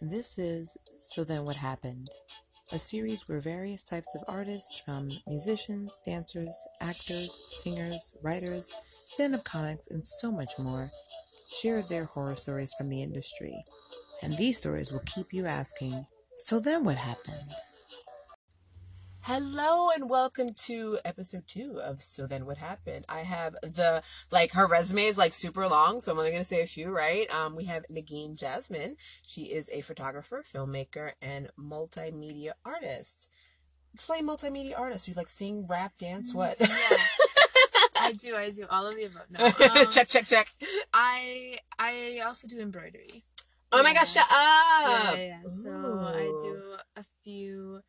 This is So Then What Happened, a series where various types of artists, from musicians, dancers, actors, singers, writers, stand up comics, and so much more, share their horror stories from the industry. And these stories will keep you asking, So then what happened? Hello and welcome to episode two of So Then What Happened. I have the, like, her resume is like super long, so I'm only going to say a few, right? Um, we have Negin Jasmine. She is a photographer, filmmaker, and multimedia artist. Explain multimedia artist. You like sing, rap, dance, what? Yeah. I do, I do all of the above. No, um, check, check, check. I I also do embroidery. Oh my Yeah. gosh, shut Yeah, up! yeah, yeah. So I do a few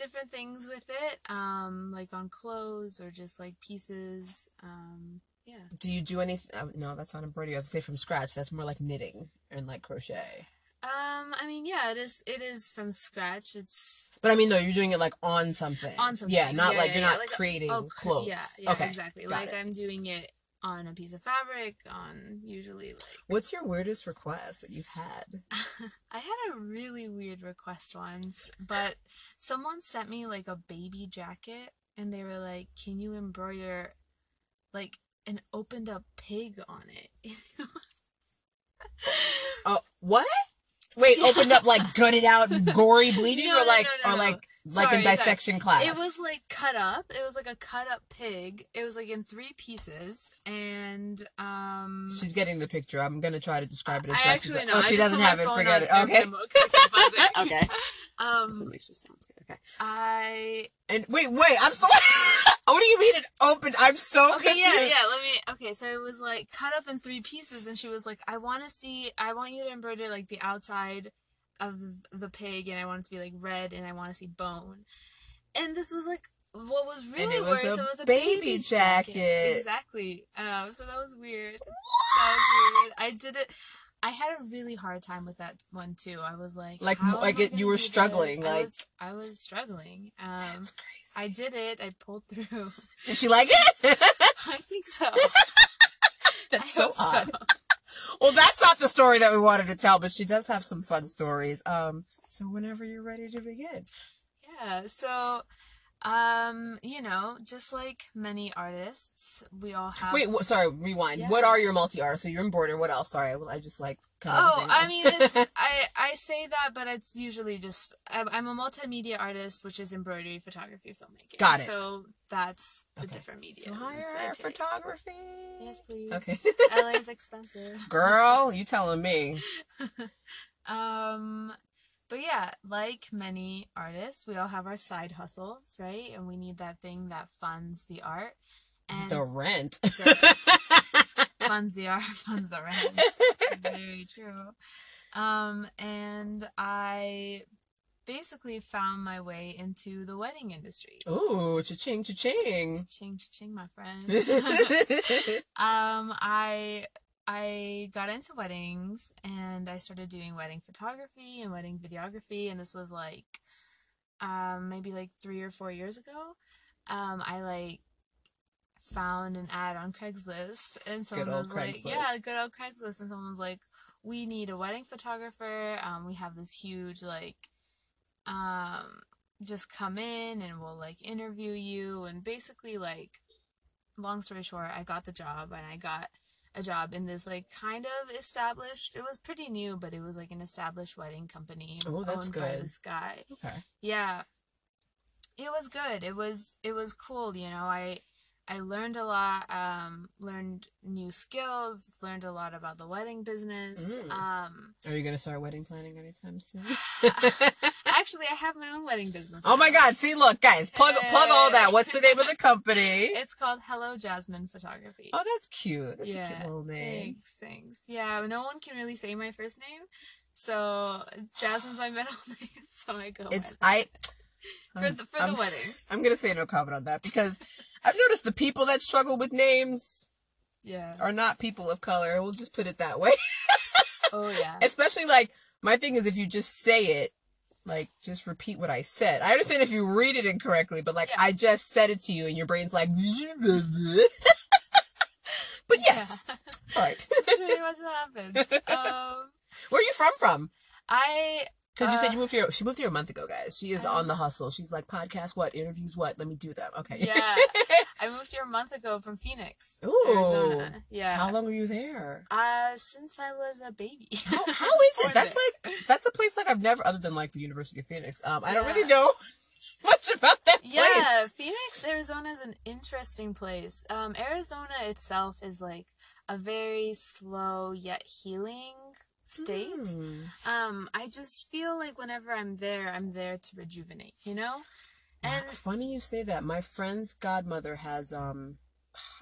different things with it, um, like on clothes or just like pieces. Um, yeah. Do you do anything? Uh, no, that's not embroidery. I was gonna say from scratch. That's more like knitting and like crochet. Um, I mean, yeah, it is. It is from scratch. It's But I mean, no, you're doing it like on something. on something. Yeah, not like yeah, you're yeah, not like creating oh, clothes. Yeah, yeah, okay, exactly. got Like it. I'm doing it on a piece of fabric. On usually like What's your weirdest request that you've had? I had a really weird request once, but someone sent me like a baby jacket and they were like, "Can you embroider like an opened up pig on it?" Oh, what? Wait, Yeah. opened up like gutted out, and gory bleeding, No, or like, no, no, or no. Like, like Sorry, in sorry. dissection class? it was like cut up. It was like a cut up pig. It was like in three pieces and um She's getting the picture. I'm gonna try to describe it as I best actually as know. Oh, I she doesn't have it. Forget it. Okay. airplane mode 'cause I it. Okay. Um This one makes you sound good. Okay. I And wait, wait. I'm so. what do you mean it opened? I'm so Okay, yeah, yeah. Let me. Okay, so it was like cut up in three pieces, and she was like, "I want to see. I want you to embroider like the outside of the pig, and I want it to be like red, and I want to see bone." And this was like what was really it was weird. so it was a baby baby, jacket. Exactly. Um. So that was weird. That was weird. I did it. I had a really hard time with that one too. I was like, Like, like it- you were do this? struggling, I like- was, I was struggling. Um. That's crazy. I did it. I pulled through. Did she like it? I think so. That's I so odd. Well, that's not the story that we wanted to tell, but she does have some fun stories. Um, so whenever you're ready to begin. Yeah, so um, you know, just like many artists, we all have Wait, wh- sorry, rewind. Yeah. What are your multi artists? So you're in border. What else? Sorry, I, I just like. Oh, I mean, it's I I say that, but it's usually just I'm, I'm a multimedia artist, which is embroidery, photography, filmmaking. Got it. So that's the Okay. different media. so hire photography. Yes, please. Okay. LA is expensive. Girl, you telling me? Um, but yeah, like many artists, we all have our side hustles, right? And we need that thing that funds the art. And the rent. funds the art, funds the rent. Very true. Um, and I basically found my way into the wedding industry. Ooh, cha-ching, cha-ching. Cha-ching, cha-ching, my friend. um, I I got into weddings and I started doing wedding photography and wedding videography, and this was like um maybe like three or four years ago. Um, I like found an ad on Craigslist, and someone old was like, "Yeah, good old Craigslist," and someone was like, "We need a wedding photographer. Um, we have this huge like." um just come in and we'll like interview you and basically like long story short i got the job and i got a job in this like kind of established it was pretty new but it was like an established wedding company Oh, that's owned by this guy. Okay. yeah. It was good. It was it was cool you know i i learned a lot um learned new skills learned a lot about the wedding business Mm. um Are you gonna start wedding planning anytime soon? actually i have my own wedding business oh my. God! See, look, guys, plug plug all that. What's the name of the company? It's called Hello Jasmine Photography. Oh, that's cute. That's a yeah, cute little name. thanks, thanks. Yeah, no one can really say my first name, so Jasmine's my middle name, so I go It's I. for the for I'm- the weddings. I'm gonna say no comment on that because I've noticed the people that struggle with names Yeah. are not people of color. We'll just put it that way. Oh yeah. Especially like my thing is if you just say it, like just repeat what I said. I understand if you read it incorrectly, but like Yeah. I just said it to you and your brain's like. but yes, Yeah. all right. That's pretty much what happens. Um, Where are you from? From? I Because you said Uh, you moved here. She moved here a month ago, guys. She is on the hustle. She's like podcast, what interviews, what? Let me do them. Okay. yeah, I moved here a month ago from Phoenix, Ooh. Arizona. Yeah. How long were you there? Uh, since I was a baby. How, how is it? That's like that's a place like I've never, other than like the University of Phoenix. Um, I don't Yeah. really know much about that place. Yeah, Phoenix, Arizona is an interesting place. Um, Arizona itself is like a very slow yet healing state. Hmm. Um, I just feel like whenever I'm there, I'm there to rejuvenate, you know? And funny you say that. My friend's godmother has um,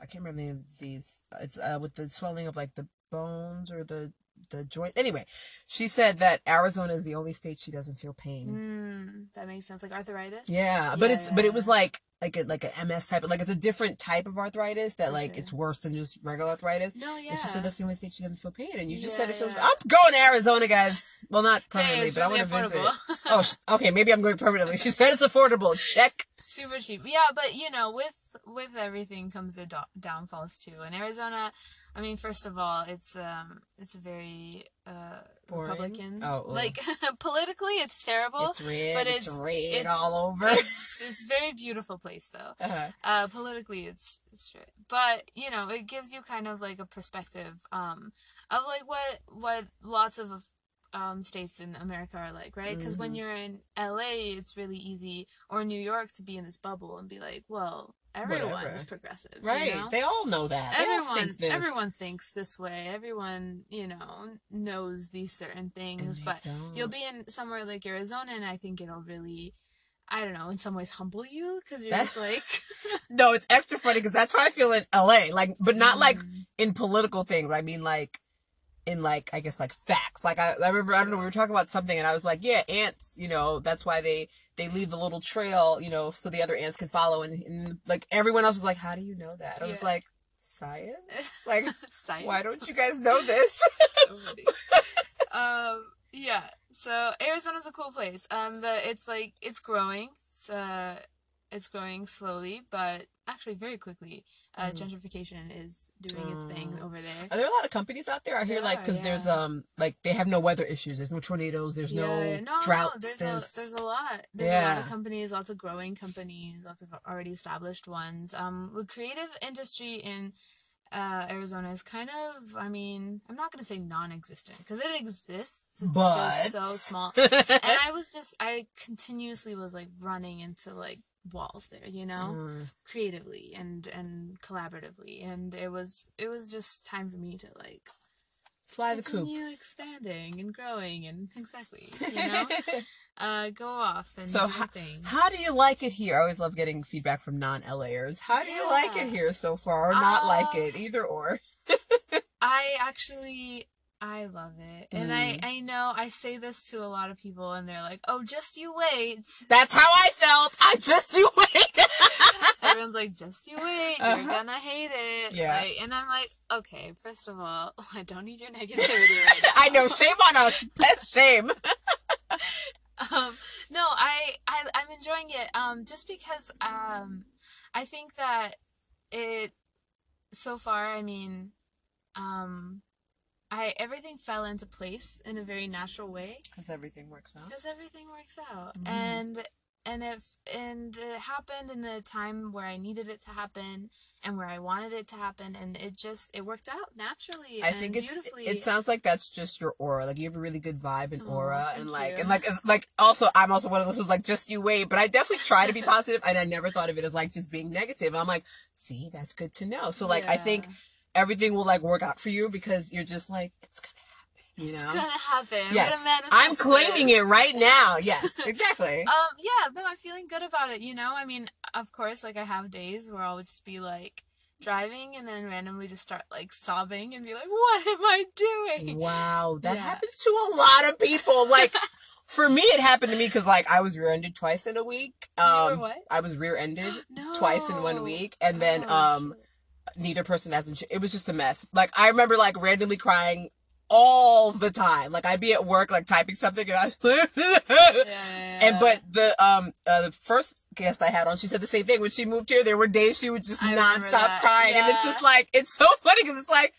I can't remember the name of the disease. It's uh with the swelling of like the bones or the the joint. Anyway, she said that Arizona is the only state she doesn't feel pain. mm, that makes sense. Like arthritis? Yeah, but it's but it was like like a like a MS type, like it's a different type of arthritis that like Okay. it's worse than just regular arthritis. No, yeah. And she said that's the only state she doesn't feel pain, and you just said it feels. yeah. I'm going to Arizona, guys. Well, not permanently, it's but really I want to visit. oh, okay, maybe I'm going permanently. She said it's affordable. Check. super cheap. Yeah, but you know, with with everything comes the do- downfalls too. And Arizona, I mean, first of all, it's um it's a very uh Republican. Oh, like politically, it's terrible. It's red. but it's, it's- red it's- all over. it's it's a very beautiful place though. Uh-huh. Uh, politically, it's it's true, but you know, it gives you kind of like a perspective um of like what what lots of um states in America are like, right? Because when Mhm. you're in LA, it's really easy, or New York, to be in this bubble and be like, well, everyone Whatever. is progressive, you Right. know? They all know that. Everyone, think everyone thinks this way. Everyone, you know, knows these certain things. But don't. you'll be in somewhere like Arizona, and I think it'll really, I don't know, in some ways humble you because you're That- just like, No, it's extra funny because that's how I feel in LA. Like, but not like Mm. in political things. I mean, like in like I guess like facts. Like I, I remember I don't know we were talking about something and I was like, yeah, ants. You know, that's why they they leave the little trail. You know, so the other ants can follow. And, and like everyone else was like, how do you know that? I was like, science. Like, Science. why don't you guys know this? Um, yeah. So Arizona's a cool place. Um, the it's like it's growing. It's uh, it's growing slowly, but actually very quickly. Uh, Mhm. gentrification is doing its thing Mm. over there. Are there a lot of companies out there? I hear like because there's um like they have no weather issues. There's no tornadoes. There's no yeah, no, droughts. no, there's, there's a there's a lot. There's a lot of companies, lots of growing companies, lots of already established ones. Um, the creative industry in uh, Arizona is kind of, I mean, I'm not gonna say non-existent because it exists. It's but just so small. and I was just, I continuously was like running into like walls there, you know, Mm. creatively and and collaboratively, and it was it was just time for me to like fly the coop. continue expanding and growing and exactly, you know, uh, go off and So do ho- thing. How do you like it here? I always love getting feedback from non-LAers. How do you like it here so far, or not like Uh, it, either or? I actually I love it. And I Mm. I know I say this to a lot of people and they're like, "Oh, just you wait." That's how I felt. I just you wait. Everyone's like, "Just you wait. You're Uh-huh. gonna hate it." Yeah. Like, and I'm like, "Okay, first of all, I don't need your negativity right now." I know. Shame on us. Shame. um no I, I i'm enjoying it um just because um i think that it so far i mean um i everything fell into place in a very natural way Because everything works out. because everything works out Mhm. and and if and it happened in a time where i needed it to happen and where i wanted it to happen and it just it worked out naturally I and think it's. beautifully It sounds like that's just your aura. Like you have a really good vibe and Oh, aura, thank and like you. and like like also I'm also one of those who's like just you wait. But I definitely try to be positive, and I never thought of it as like just being negative. I'm like, see, that's good to know. So like I think Yeah. Everything will like work out for you because you're just like it's gonna happen. You it's know. gonna happen I'm yes, gonna I'm claiming this. it right now. Yes, exactly. Um, yeah, no, I'm feeling good about it, you know? I mean, of course, like, I have days where I'll just be, like, driving and then randomly just start, like, sobbing and be like, what am I doing? wow, that Yeah. happens to a lot of people. Like. For me, it happened to me because like I was rear-ended twice in a week. Um, what? I was rear-ended No. twice in one week, and then Oh, um, shit. Neither person has insurance. It was just a mess. Like I remember like randomly crying all the time. Like I'd be at work like typing something and I was Yeah, yeah, and but the um uh, the first guest I had on, she said the same thing. When she moved here, there were days she would just I nonstop crying, and it's just like it's so funny because it's like,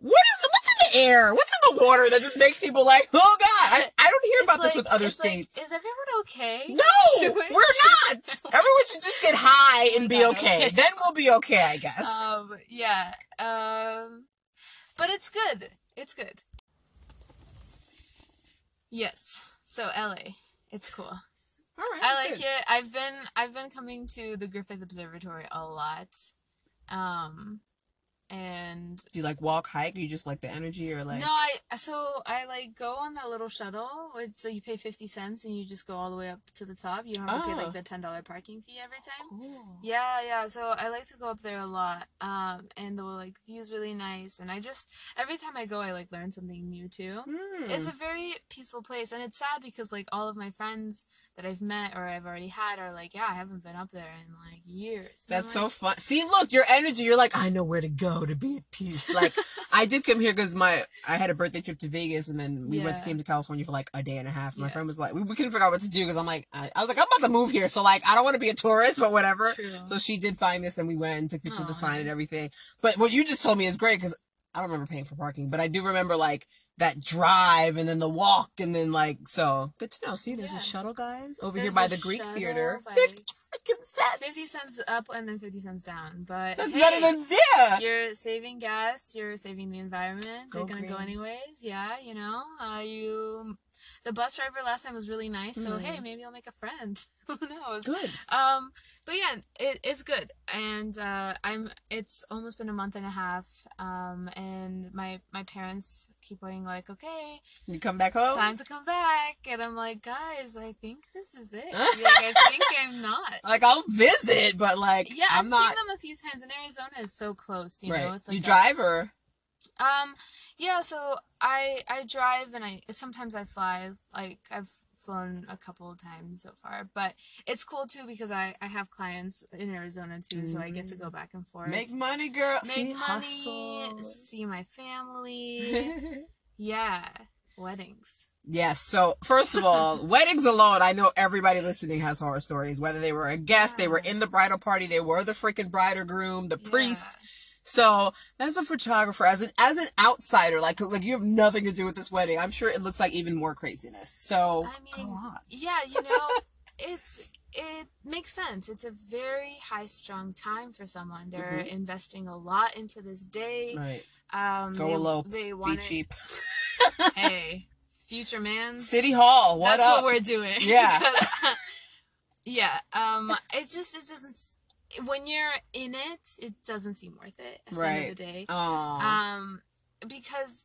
what is what's in the air? What's in the water that just makes people like, oh god? I, I don't hear It's about this with other it's like, states. is everyone okay? no, Should we- we're not. Everyone should just get high and be okay. okay. Then we'll be okay, I guess. Um, yeah. Um, but it's good. It's good. Yes. So LA, it's cool. All right, I like good. it. I've been I've been coming to the Griffith Observatory a lot. Um, and Do you like walk, hike, or you just like the energy, or like? no, I so I like go on that little shuttle. So you pay fifty cents and you just go all the way up to the top. You don't have to pay Oh. like the ten dollar parking fee every time. Cool. Yeah, yeah. So I like to go up there a lot. Um, and the like view's really nice. And I just every time I go, I like learn something new too. Hmm. It's a very peaceful place, and it's sad because like all of my friends that I've met or I've already had are like, yeah, I haven't been up there in like years. And That's so fun. See, look, your energy. You're like, I know where to go to be at peace. Like, I did come here because my I had a birthday trip to Vegas, and then we went to came to California for like a day and a half. My Yeah. friend was like, we, we couldn't figure out what to do because I'm like, I, I was like, I'm about to move here, so like, I don't want to be a tourist, but whatever. True. So she did find this, and we went and took pictures of the sign and everything. But what you just told me is great because I don't remember paying for parking, but I do remember like that drive and then the walk and then like so good to know. See, there's Yeah. a shuttle, guys, over here by the Greek Theater. by- Fifty second set. 50 cents up and then 50 cents down. But That's hey, better than yeah. You're saving gas, you're saving the environment. Go They're to go anyways. Yeah, you know. Uh, you the bus driver last time was really nice, so Mhm. hey, maybe I'll make a friend. Who knows? Good. Um, but yeah, it, it's good, and uh, I'm. It's almost been a month and a half, um, and my my parents keep going like, okay, You come back home. time to come back, and I'm like, guys, I think this is it. like, I think I'm not. Like I'll visit, but like Yeah, I'm I've not seen them a few times, and Arizona is so close. You right. know, it's like you drive or Um, yeah. So I I drive, and I sometimes I fly. Like I've flown a couple of times so far, but it's cool too because I I have clients in Arizona too, so I get to go back and forth. make money, girl. Make See, money, hustle. see my family. yeah, weddings. Yes. So first of all, weddings alone, I know everybody listening has horror stories. Whether they were a guest, they were in the bridal party, they were the freaking bride or groom, the Yeah. priest. So as a photographer, as an as an outsider, like like you have nothing to do with this wedding, I'm sure it looks like even more craziness. So I mean, on. yeah, you know, it's it makes sense. It's a very high strung time for someone. They're investing a lot into this day. Right. Um, Go they, elope. They Be want it- cheap. Hey, future man. City Hall. What That's up? what we're doing. Yeah. yeah. Um. It just it doesn't. When you're in it, it doesn't seem worth it. At the end of the day. Aw. Um, because,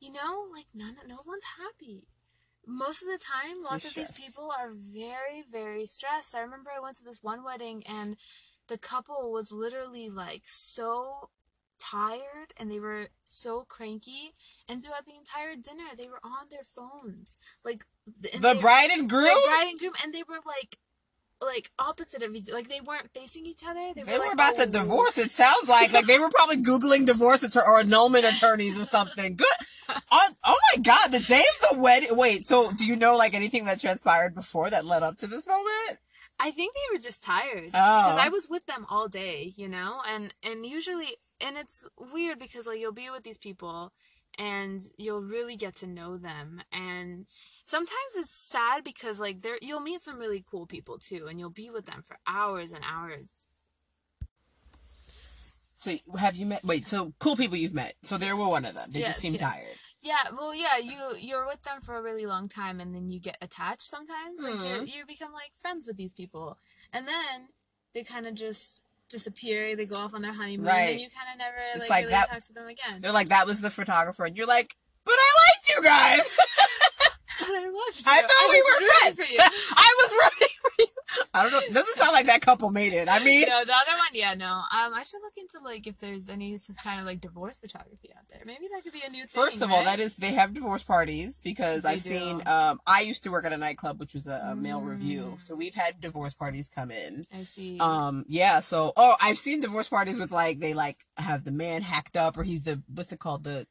you know, like none, no one's happy. Most of the time, lots of these people are very, very stressed. I remember I went to this one wedding and the couple was literally like so tired and they were so cranky and throughout the entire dinner they were on their phones like the bride and groom. the bride and groom and they were like like opposite of each like they weren't facing each other they, They were like, about to oh, divorce. It sounds like like they were probably googling divorce attorney or annulment attorneys or something. Good. Oh, oh my god, the day of the wedding. Wait, so do you know like anything that transpired before that led up to this moment? I think they were just tired Oh. because I was with them all day, you know, and and usually, and it's weird because like you'll be with these people, and you'll really get to know them, and sometimes it's sad because like there you'll meet some really cool people too, and you'll be with them for hours and hours. So have you met? Wait, so cool people you've met. So there were one of them. They Yes, just seemed yes. tired. Yeah, well, yeah, you you're with them for a really long time, and then you get attached. Sometimes, like Mhm. you you become like friends with these people, and then they kind of just disappear. They go off on their honeymoon, Right. and you kind of never It's like, like really that- talk to them again. They're like that was the photographer, and you're like, but I liked you guys. I loved you. I thought we were friends. For you. I was rooting for you. I don't know. It doesn't sound like that couple made it. I mean, no, the other one, yeah, no. Um, I should look into like if there's any kind of like divorce photography out there. Maybe that could be a new thing. First of all, that is they have divorce parties because They I've do. seen. Um, I used to work at a nightclub, which was a, a male revue, Mm. so we've had divorce parties come in. I see. Um, yeah. So, oh, I've seen divorce parties with like they like have the man hacked up, or he's the what's it called the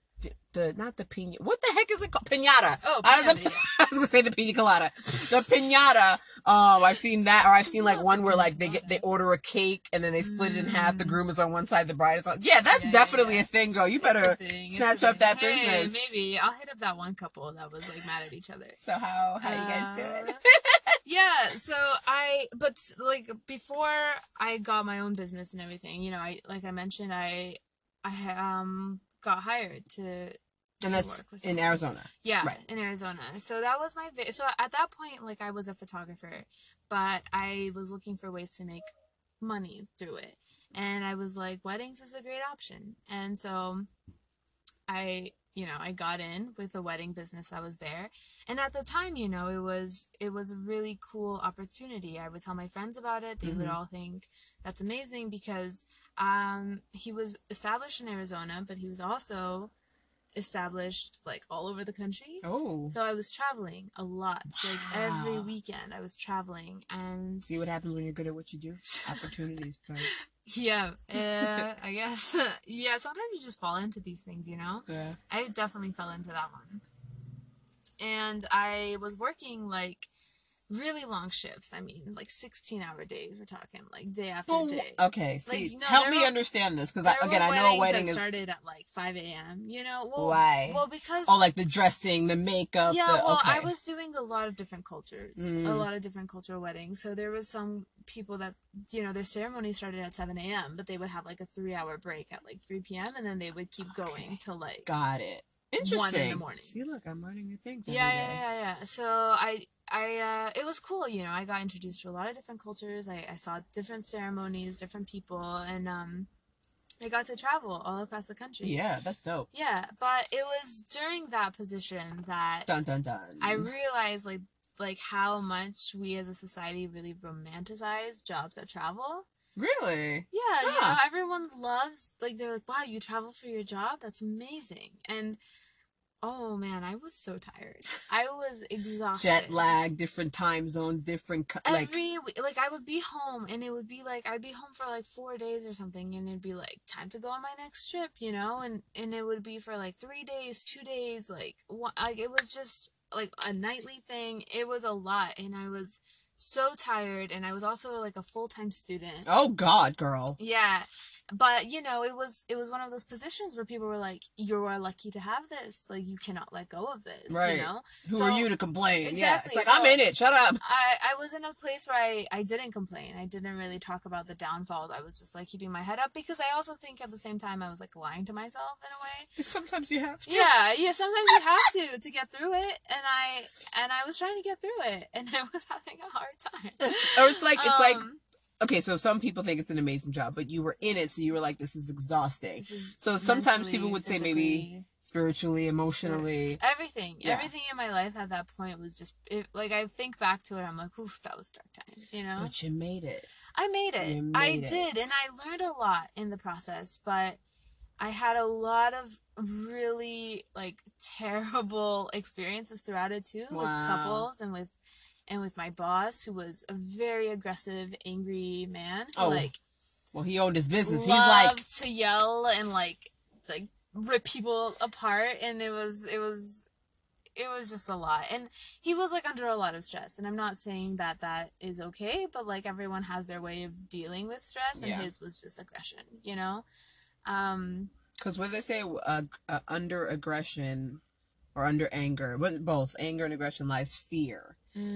the not the pina. What the heck is it called? Pinata. Oh, I was, pinata, yeah. I was gonna say the pina colada. The pinata. Um, I've seen that, or I've seen like one where like they get they order a cake and then they split it in half. The groom is on one side, the bride is on. Yeah, that's Mm. Yeah, definitely yeah. a thing, girl. You It's better snatch up that. Hey, business. maybe I'll hit up that one couple that was like mad at each other. So how how you guys doing? Uh, yeah so i but like before i got my own business and everything you know i like i mentioned i i um got hired to and that's work with in. Arizona. yeah Right. in arizona so that was my vi- so at that point like i was a photographer but i was looking for ways to make money through it and i was like weddings is a great option and so i you know i got in with a wedding business that was there and at the time you know it was it was a really cool opportunity i would tell my friends about it they would Mhm. all think that's amazing because um he was established in arizona but he was also established like all over the country Oh. so I was traveling a lot. So, like every weekend I was traveling and See what happens when you're good at what you do. Opportunities, bro. yeah, uh, I guess yeah, sometimes you just fall into these things, you know? Yeah. I definitely fell into that one. And I was working like really long shifts. I mean, like 16 hour days. We're talking like day after Well, day. okay. See, Like, no, help me were- understand this because There again, I know a weddings wedding that is started at like 5 a.m. You know, well, Why? Well, because oh, like the dressing, the makeup. yeah, the, well, okay. I was doing a lot of different cultures, a Mm. lot of different cultural weddings. So there was some people that you know their ceremony started at seven a.m., but they would have like a three-hour break at like three p.m. and then they would keep Okay. going till like Got it. Interesting. One in the Interesting. morning. See, look, I'm learning new things. yeah, every yeah, day. yeah, yeah. So I, I, uh, it was cool. You know, I got introduced to a lot of different cultures. I, I saw different ceremonies, different people, and um, I got to travel all across the country. Yeah, that's dope. Yeah, but it was during that position that Dun dun dun. I realized like like how much we as a society really romanticize jobs that travel. really. Yeah, you know, everyone loves like they're like, "Wow, you travel for your job? That's amazing." And oh man, I was so tired. I was exhausted. Jet lag, different time zones, different co- like. Every we- like I would be home and it would be like I'd be home for like 4 days or something and it'd be like time to go on my next trip, you know? And and it would be for like 3 days, 2 days, like one, like it was just like a nightly thing. It was a lot and I was so tired and I was also like a full-time student. Oh God, girl. Yeah. But you know, it was it was one of those positions where people were like, "You are lucky to have this. Like, you cannot let go of this." Right. You know. Who So- are you to complain? yeah, it's Exactly, like so- I'm in it. Shut up. I, I was in a place where I, I didn't complain. I didn't really talk about the downfalls. I was just like keeping my head up because I also think at the same time I was like lying to myself in a way. Sometimes you have to. Yeah, yeah, sometimes you have to to get through it and I and I was trying to get through it and I was having a hard time. Or it's like it's like Um, okay. So some people think it's an amazing job, but you were in it, so you were like, "This is exhausting." this is So sometimes people would say maybe spiritually, emotionally. everything Yeah. everything in my life at that point was just it, like I think back to it I'm like oof that was dark times you know But you made it. I made it. You I it. did, and I learned a lot in the process, but I had a lot of really like terrible experiences throughout it too with couples and with and with my boss who was a very aggressive, angry man Oh, like Well, he owned his business. He's loved like, to yell and like like rip people apart and it was it was it was just a lot and he was like under a lot of stress and i'm not saying that that is okay but like everyone has their way of dealing with stress and Yeah. his was just aggression you know um because what do they say? Uh, uh, under aggression or under anger, but both anger and aggression lies fear.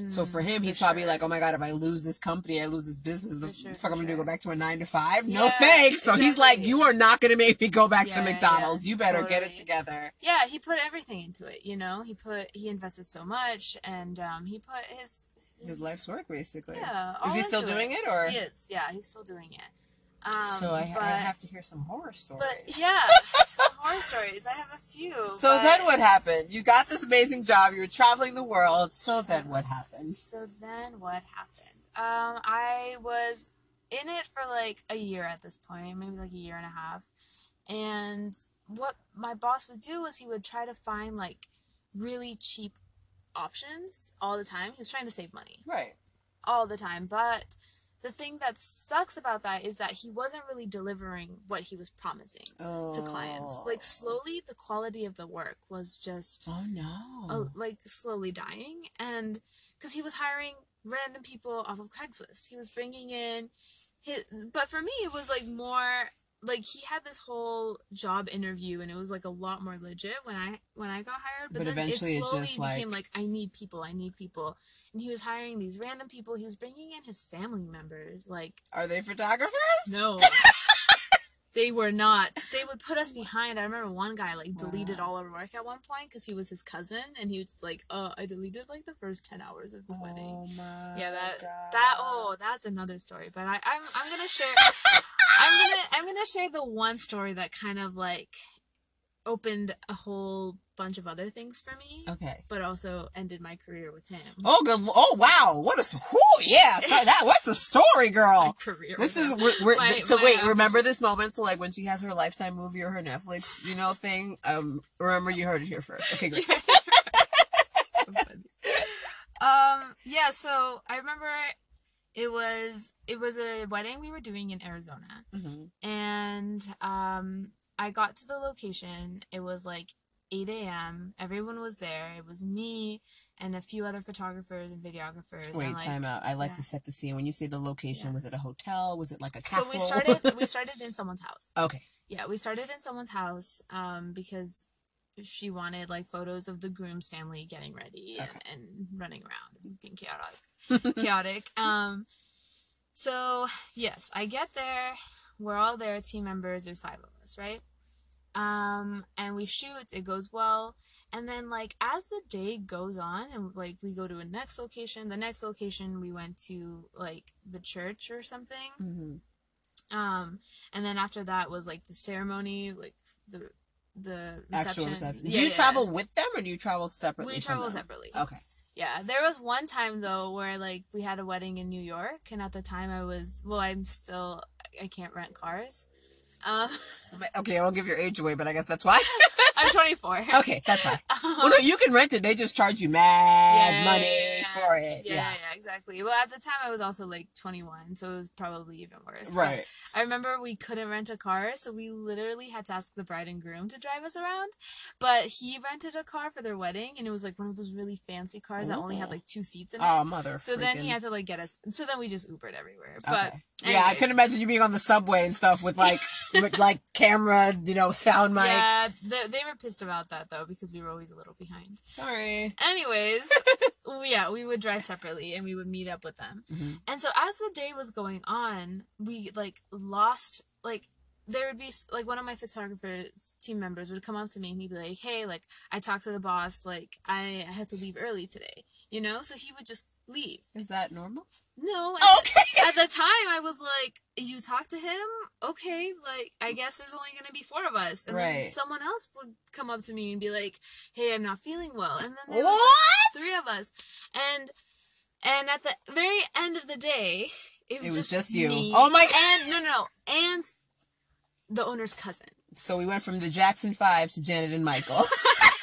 So for him, he's probably sure. like, "Oh my god, if I lose this company, I lose this business. The sure, fuck I'm gonna do? Go back to a nine to five? No thanks." So he's like, "You are not gonna make me go back Yeah, to McDonald's. yeah, you better get it together." yeah he put everything into it you know he put he invested so much and um he put his His life's work, basically. yeah Is he still doing it, or? he is yeah he's still doing it um so I, but, I have to hear some horror stories. But yeah, some horror stories. I have a few. so but- then what happened? You got this amazing job. You were traveling the world. So then what happened? So then what happened? Um, I was in it for like a year at this point, maybe like a year and a half. And what my boss would do was he would try to find like really cheap options all the time. He was trying to save money Right. all the time, but the thing that sucks about that is that he wasn't really delivering what he was promising oh. to clients. Like slowly, the quality of the work was just Oh no. uh, like slowly dying, and because he was hiring random people off of Craigslist, he was bringing in his. But for me, it was like more like he had this whole job interview, and it was like a lot more legit when I when I got hired. But, But then eventually it it slowly just, became like- like I need people, I need people, and he was hiring these random people. He was bringing in his family members, like Are they photographers? no. They were not. They would put us behind. I remember one guy like deleted Wow. all our work at one point because he was his cousin, and he was just like, "Uh, I deleted like the first ten hours of the wedding." Oh my. Yeah, that God. that oh, that's another story. But I, I'm I'm gonna share. I'm gonna I'm gonna share the one story that kind of like opened a whole bunch of other things for me, Okay. but also ended my career with him. Oh good. Oh wow. What a. Whoo, yeah. That. What's the story, My girl? career. This is we're, we're, My- so my, wait um, remember this moment so like when she has her lifetime movie or her netflix you know thing um remember you heard it here first okay great so funny. Um, yeah, so I remember it was it was a wedding we were doing in Arizona. Mhm. And um I got to the location. It was like 8 a.m. Everyone was there. It was me and a few other photographers and videographers. wait and like, time out i like yeah. to set the scene when you say the location Yeah. was it a hotel was it like a castle? So we started we started in someone's house. okay Yeah, we started in someone's house um because she wanted like photos of the groom's family getting ready and, Okay. and running around being chaotic chaotic. Um so yes i get there. We're all there team members there's five of us right? Um and we shoot it goes well. And then like as the day goes on and like we go to a next location the next location we went to like the church or something. Hmm um, and then after that was like the ceremony, like the the reception. actual reception Yeah, do you yeah. travel with them or do you travel separately We travel separately. okay Yeah, there was one time though where like we had a wedding in New York, and at the time I was well, I'm still I can't rent cars. Um, okay i won't give your age away but i guess that's why I'm 24. okay that's fine Um, well no you can rent it they just charge you mad Yeah, money yeah, for it yeah, yeah, yeah, exactly. Well, at the time I was also like 21, so it was probably even worse. But right I remember we couldn't rent a car, so we literally had to ask the bride and groom to drive us around. But he rented a car for their wedding, and it was like one of those really fancy cars that only had like two seats in it. oh mother so then he had to like get us. So then we just Ubered everywhere. But Okay. Yeah, I couldn't imagine you being on the subway and stuff with like with like camera, you know, sound mic. Yeah, they, they were pissed about that though because we were always a little behind. Sorry. Anyways, yeah, we would drive separately and we would meet up with them. Mhm. And so as the day was going on, we like lost like there would be like one of my photographers team members would come up to me and he'd be like, "Hey, like I talked to the boss, like I I have to leave early today." You know? So he would just leave. Is that normal? No. and Okay. At the time I was like, "You talk to him? Okay, like I guess there's only going to be four of us." And then someone else would come up to me and be like, "Hey, I'm not feeling well." And then there was What? three of us and and at the very end of the day it was, It was just you. me Oh my God. and no no no and the owner's cousin So we went from the Jackson Five to Janet and Michael.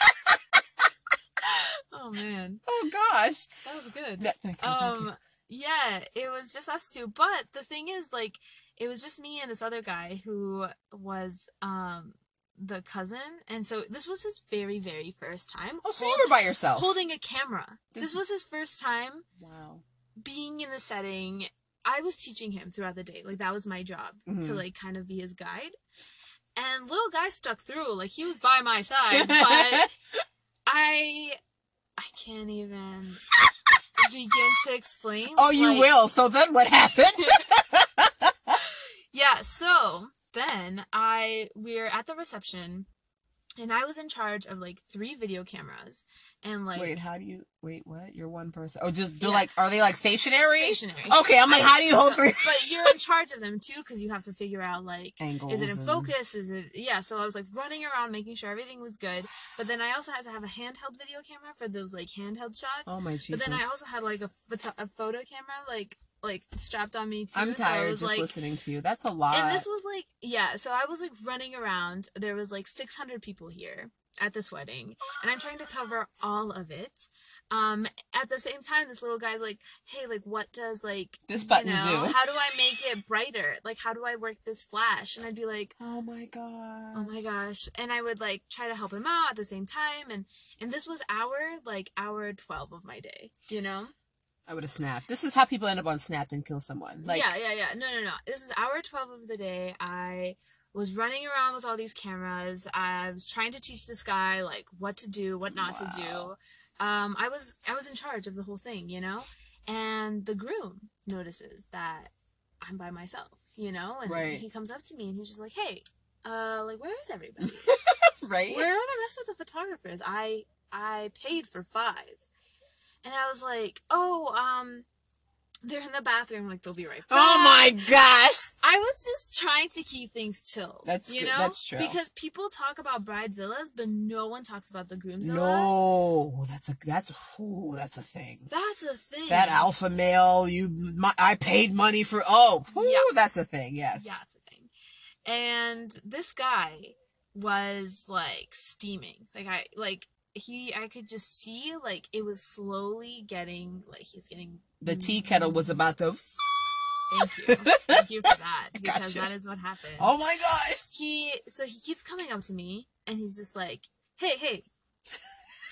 oh man oh gosh. that was good No, thank you, thank you. um yeah it was just us two but the thing is like it was just me and this other guy who was um the cousin and so this was his very very first time Oh, so hold- you were by yourself. holding a camera This- this was his first time wow. being in the setting i was teaching him throughout the day like that was my job to Mhm. like kind of be his guide and little guy stuck through like he was by my side but i i can't even begin to explain oh, you like- will. So then what happened? yeah so then i we're at the reception and i was in charge of like three video cameras and like wait, how do you? Wait, what? You're one person. Oh, just do Yeah. like? Are they like stationary? stationary Okay, I'm like, how do you hold three but you're in charge of them too because you have to figure out like angles? is it in and- focus is it yeah so i was like running around making sure everything was good but then i also had to have a handheld video camera for those like handheld shots Oh my Jesus. but then i also had like a, photo- a photo camera like like strapped on me too I'm so I tired was, just like, listening to you. That's a lot. and this was like yeah so i was like running around there was like 600 people here at this wedding, and I'm trying to cover all of it. Um, at the same time, this little guy's like, "Hey, like, what does like This button you know, do?" How do I make it brighter? Like, how do I work this flash?" And I'd be like, Oh my god. oh my gosh and i would like try to help him out at the same time and and this was hour like hour 12 of my day you know I would have snapped. This is how people end up on Snapped and kill someone. Like, yeah yeah yeah no no no this is hour 12 of the day i was running around with all these cameras i was trying to teach this guy like what to do what not to do um i was i was in charge of the whole thing you know and the groom notices that i'm by myself you know and Right. he comes up to me and he's just like hey uh like where is everybody right? where are the rest of the photographers? I I paid for five. And I was like, oh, um, they're in the bathroom, like they'll be right back. Oh my gosh. I was just trying to keep things chill. That's you good- know? that's true. Because people talk about bridezillas, but no one talks about the groomzilla. No, that's a that's ooh, that's a thing. That's a thing. That alpha male, you, my, I paid money for. Oh, ooh, Yeah. that's a thing. Yes. Yeah, it's a thing. And this guy was like steaming. Like I like he I could just see like it was slowly getting like he's getting The tea kettle was about to. Thank you. Thank you for that. Because Gotcha. that is what happened. Oh my gosh. He so he keeps coming up to me and he's just like, Hey, hey.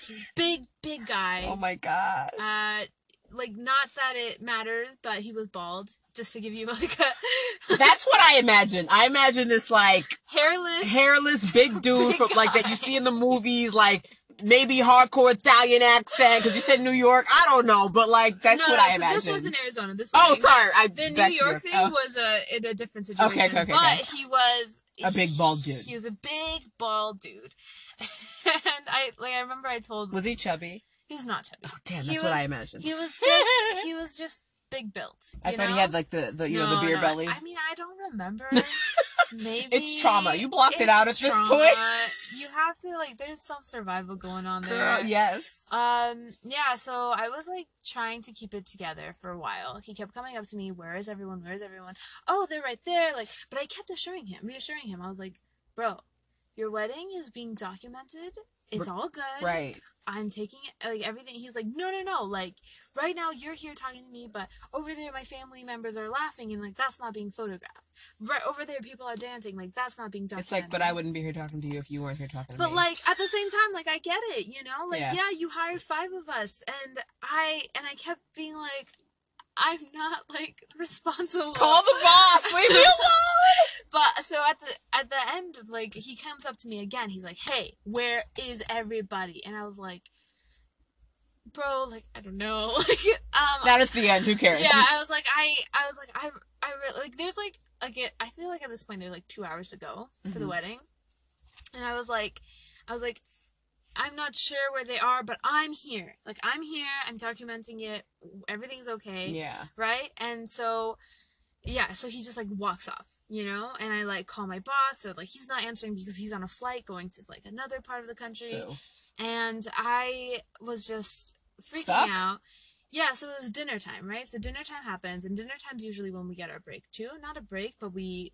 He's big, big guy. Oh my gosh. Uh like not that it matters, but he was bald. Just to give you like a That's what I imagine. I imagine this like hairless hairless big dude Big from like that you see in the movies, like maybe hardcore Italian accent because you said New York. I don't know, but like that's no, what no, I so imagine. this was in Arizona. This oh, sorry, I The New to York thing Oh. was a in a different situation. Okay, okay, okay, But okay. he was A big bald dude. He was a big bald dude. and I like I remember I told Was he chubby? he was not chubby. Oh damn, He that's what was- I imagined. He was just he was just big built. I thought he had like the, the you know the beer no, belly. I mean, I don't remember. Maybe It's trauma. You blocked it out at this trauma. point. You have to like. There's some survival going on there. Girl, yes. Um. Yeah. So I was like trying to keep it together for a while. He kept coming up to me. Where is everyone? Where is everyone? Oh, they're right there. Like, but I kept assuring him, reassuring him. I was like, bro, your wedding is being documented. It's all good. Right. I'm taking it like everything. He's like, no, no, no. Like right now, you're here talking to me, but over there, my family members are laughing, and like that's not being photographed. Right over there, people are dancing. Like that's not being documented. It's like, but I wouldn't be here talking to you if you weren't here talking to me. But like at the same time, like I get it, you know. Like Yeah. yeah. you hired five of us, and I and I kept being like, I'm not like responsible. Call the boss. Leave me alone. But so at the at the end, like he comes up to me again. He's like, "Hey, where is everybody?" And I was like, "Bro, like I don't know." like um, Not at the end. Who cares? yeah, I was like, I I was like, I I re- like there's like like it, I feel like at this point there's like two hours to go for the Mhm. wedding, and I was like, I was like. I'm not sure where they are, but I'm here. Like I'm here. I'm documenting it. Everything's okay yeah. right? And so, yeah, so he just like walks off, you know, and I like call my boss, and like he's not answering because he's on a flight going to like another part of the country, Ew. and I was just freaking out. Yeah, so it was dinner time, right? So dinner time happens, and dinner time's usually when we get our break too. Not a break, but we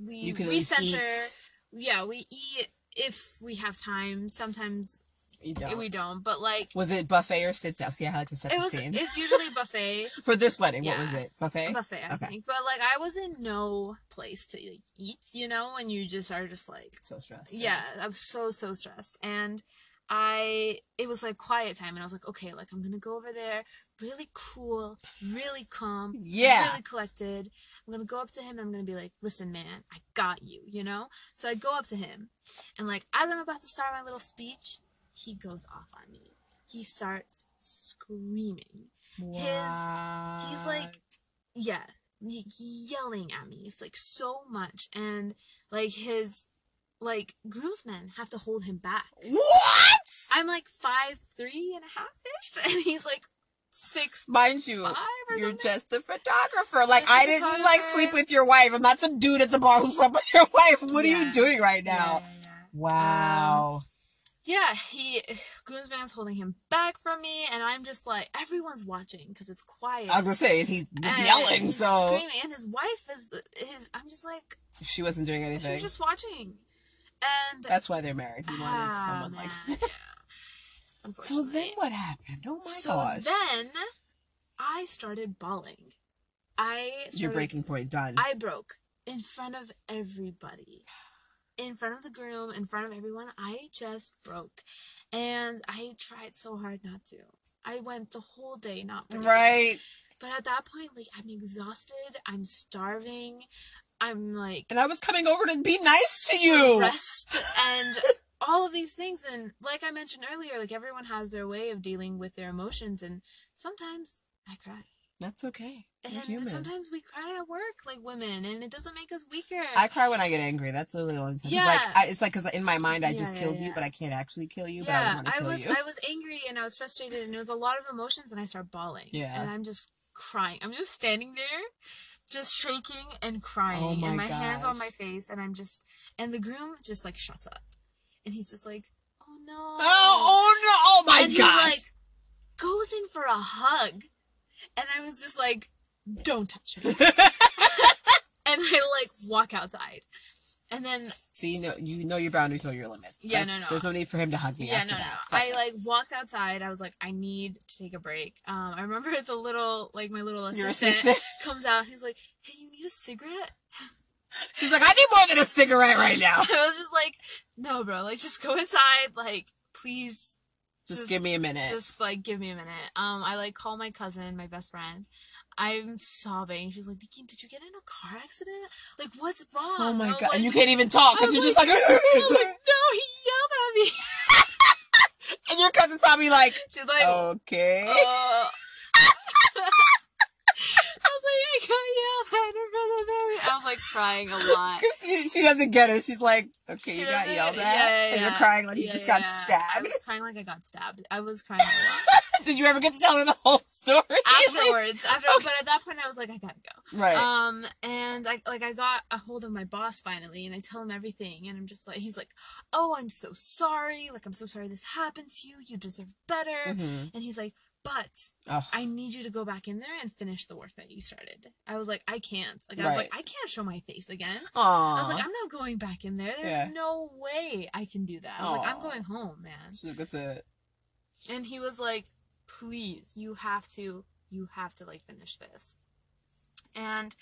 we recenter. eat. Yeah, we eat if we have time. Sometimes You eh, don't. we don't, but like Was it buffet or sit down? See, I like to set it the was. scene. It's usually buffet. For this wedding, what was it? Buffet? buffet, I Okay. think. But like, I was in no place to like, eat. You know, when you just are just like, So stressed. yeah, I'm so so stressed, and I it was like quiet time, and I was like, okay, like I'm gonna go over there, really cool, really calm, Yeah. really collected. I'm gonna go up to him, and I'm gonna be like, listen, man, I got you, you know. So I go up to him, and like as I'm about to start my little speech, he goes off on me. He starts screaming. What? His he's like yeah yelling at me it's like so much and like his like groomsmen have to hold him back What? i'm like five three and a half ish and he's like six Mind you, five or you're something just a photographer. Like Just a I didn't like sleep with your wife. I'm not some dude at the bar who slept with your wife. What are you doing right now? yeah, yeah. Wow. Um, yeah he groomsman's holding him back from me and i'm just like everyone's watching because it's quiet I was gonna say, and he's and yelling, he's so screaming and his wife is his i'm just like she wasn't doing anything. She was just watching. And That's why they're married. He wanted Ah, someone man, like yeah. So then what happened? Oh my so gosh. then I started bawling. I started, Your breaking point done. I broke in front of everybody. In front of the groom, in front of everyone, I just broke. And I tried so hard not to. I went the whole day not breaking. right. But at that point, like, I'm exhausted. I'm starving. I'm like And I was coming over to be nice to you. rest and all of these things. And like I mentioned earlier, like everyone has their way of dealing with their emotions. And sometimes I cry. That's okay. And human. sometimes we cry at work like women, and it doesn't make us weaker. I cry when I get angry. That's literally the only time. Yeah. It's like I, it's like because in my mind I Yeah, just yeah, killed yeah. you, but I can't actually kill you. but I yeah, I was you. I was angry and I was frustrated, and it was a lot of emotions, and I start bawling. Yeah. and I'm just crying. I'm just standing there, just shaking and crying, Oh my and my hands on my face, and I'm just, and the groom just like shuts up, and he's just like, "Oh no!" oh, oh no! Oh my and gosh! he like goes in for a hug, and I was just like, "Don't touch me," and I like walk outside, and then so you know you know your boundaries, know your limits. Yeah, no, That's- no. There's no need for him to hug me. yeah, no, no, that. no. I like walked outside. I was like, I need to take a break. Um, I remember the little like my little assistant, assistant? comes out. He's like, "Hey, you need a cigarette?" She's like, I need more than a cigarette right now. I was just like, "No, bro. Like, just go inside. Like, please, Just, Just- give me a minute. just like give me a minute." Um, I like call my cousin, my best friend. I'm sobbing. She's like, "Nikki, did you get in a car accident? Like, what's wrong?" oh my god! and you can't even talk because you're just like- like. I was like, no, he yelled at me. and your cousin's probably like, She's like, okay. Uh, I was like, I got yelled at in front of everyone. I was like crying a lot. Because she, she doesn't get it. She's like, okay, you She got yelled at, yeah, yeah, and you're crying like you just got stabbed. I was crying like I got stabbed. I was crying a lot. Did you ever get to tell her the whole story? Afterwards, after, but at that point, I was like, I gotta go. right. Um, and I like I got a hold of my boss finally, and I tell him everything, and I'm just like, he's like, oh, I'm so sorry. Like I'm so sorry this happened to you. You deserve better. Mhm. And he's like, but Oh. I need you to go back in there and finish the work that you started. I was like, I can't. Like I was like, I can't show my face again. Aww. I was like, I'm not going back in there. There's Yeah. no way I can do that. I was like, I'm going home, man. She's like, that's it. And he was like, please, you have to, you have to like finish this. And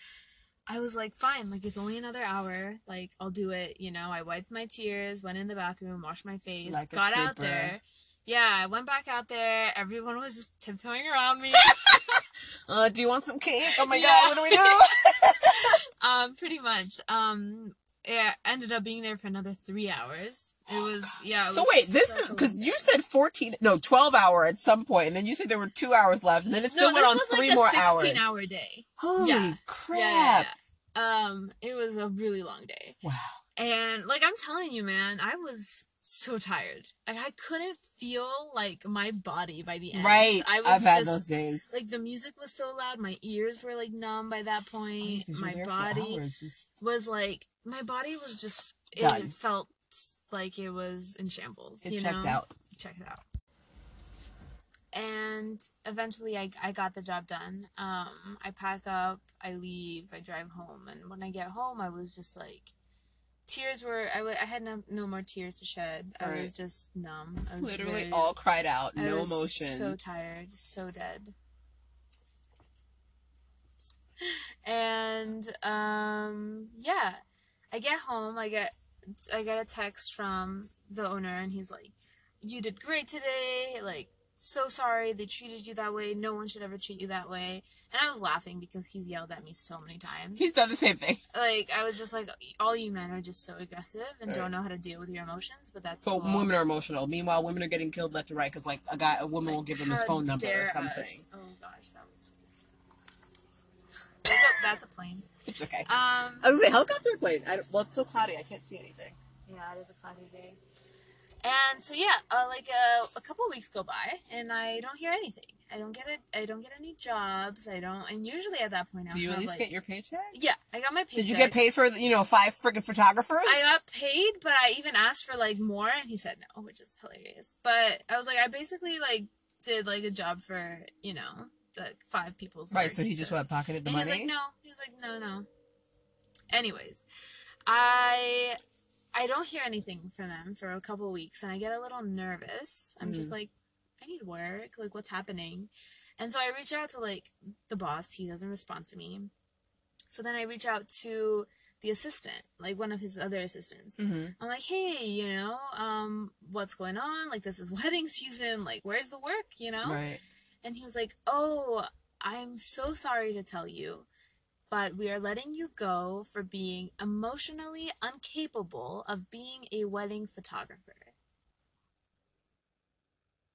I was like, fine, like it's only another hour. Like I'll do it. You know, I wiped my tears, went in the bathroom, washed my face, Like got out there. Yeah, I went back out there. Everyone was just tiptoeing around me. Uh, do you want some cake? Oh my Yeah. god, what do we do? um, pretty much. Um, yeah, ended up being there for another three hours. It was yeah. It so was wait, this is because you said 14, no, 12 hour at some point, and then you said there were two hours left, and then it still no, went on three like a more sixteen hours. hour day. Holy Yeah. crap. Yeah, yeah, yeah. Um, it was a really long day. Wow. And like I'm telling you, man, I was so tired. Like I couldn't feel like my body by the end. Right. I was I've had those days. Like the music was so loud, my ears were like numb by that point. you're my body just- was like my body was just Done. it felt like it was in shambles. It you checked know? out. Checked out. And eventually I, I got the job done. Um, I pack up, I leave, I drive home. And when I get home, I was just like, tears were, I, w- I had no, no more tears to shed. I Right. was just numb. I was Literally very- all cried out, I no emotion. So tired, so dead. And um yeah, I get home, I get I get a text from the owner and he's like, "You did great today. Like so sorry they treated you that way. No one should ever treat you that way." And I was laughing because he's yelled at me so many times. He's done the same thing. like I was just like all you men are just so aggressive and Right. don't know how to deal with your emotions, but that's So cool. women are emotional. Meanwhile, women are getting killed left and right because, like, a guy, a woman will give him his phone number or something. us. Oh gosh, that was. That's a, that's a plane. It's okay. Um, I was gonna helicopter plane. I, well, it's so cloudy, I can't see anything. yeah, it is a cloudy day. And so yeah, uh, like uh, a couple weeks go by, and I don't hear anything. I don't get it. I don't get any jobs. I don't. And usually at that point, I Do you at least like, get your paycheck? Yeah, I got my paycheck. Did you get paid for you know five freaking photographers? I got paid, but I even asked for like more, and he said no, which is hilarious. But I was like, I basically like did like a job for you know the five people's right. So he just went pocketed the and money. he was like, no. He was like, no, no. Anyways, I I don't hear anything from them for a couple weeks and I get a little nervous. I'm just like, I need work. Like, what's happening? And so I reach out to like the boss. He doesn't respond to me. So then I reach out to the assistant, like one of his other assistants. Mm-hmm. I'm like, hey, you know, um, what's going on? Like, this is wedding season. Like, where's the work? You know? Right. And he was like, oh, I'm so sorry to tell you, but we are letting you go for being emotionally incapable of being a wedding photographer.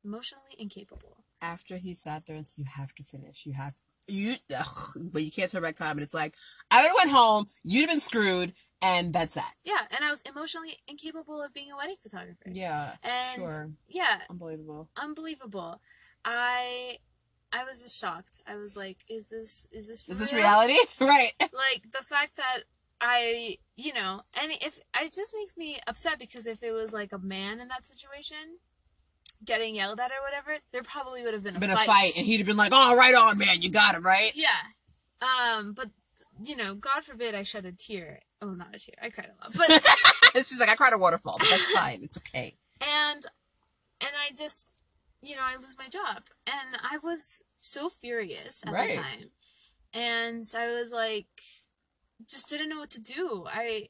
Emotionally incapable. After he sat there and said, "You have to finish. You have you." Ugh, but you can't turn back time, and it's like I would have went home. You'd have been screwed, and that's that. Yeah, and I was emotionally incapable of being a wedding photographer. Yeah. And sure. yeah, Unbelievable. unbelievable. I I was just shocked. I was like, is this is this Is this reality? right. Like the fact that I, you know, and if it just makes me upset because if it was like a man in that situation getting yelled at or whatever, there probably would have been a Been a fight. fight, and he'd have been like, "Oh, right on, man. You got it right." Yeah. Um, but you know, God forbid I shed a tear. Oh, not a tear. I cried a lot. But She's like, "I cried a waterfall, but that's fine. It's okay." and and I just you know I lose my job and I was so furious at Right. the time and I was like just didn't know what to do I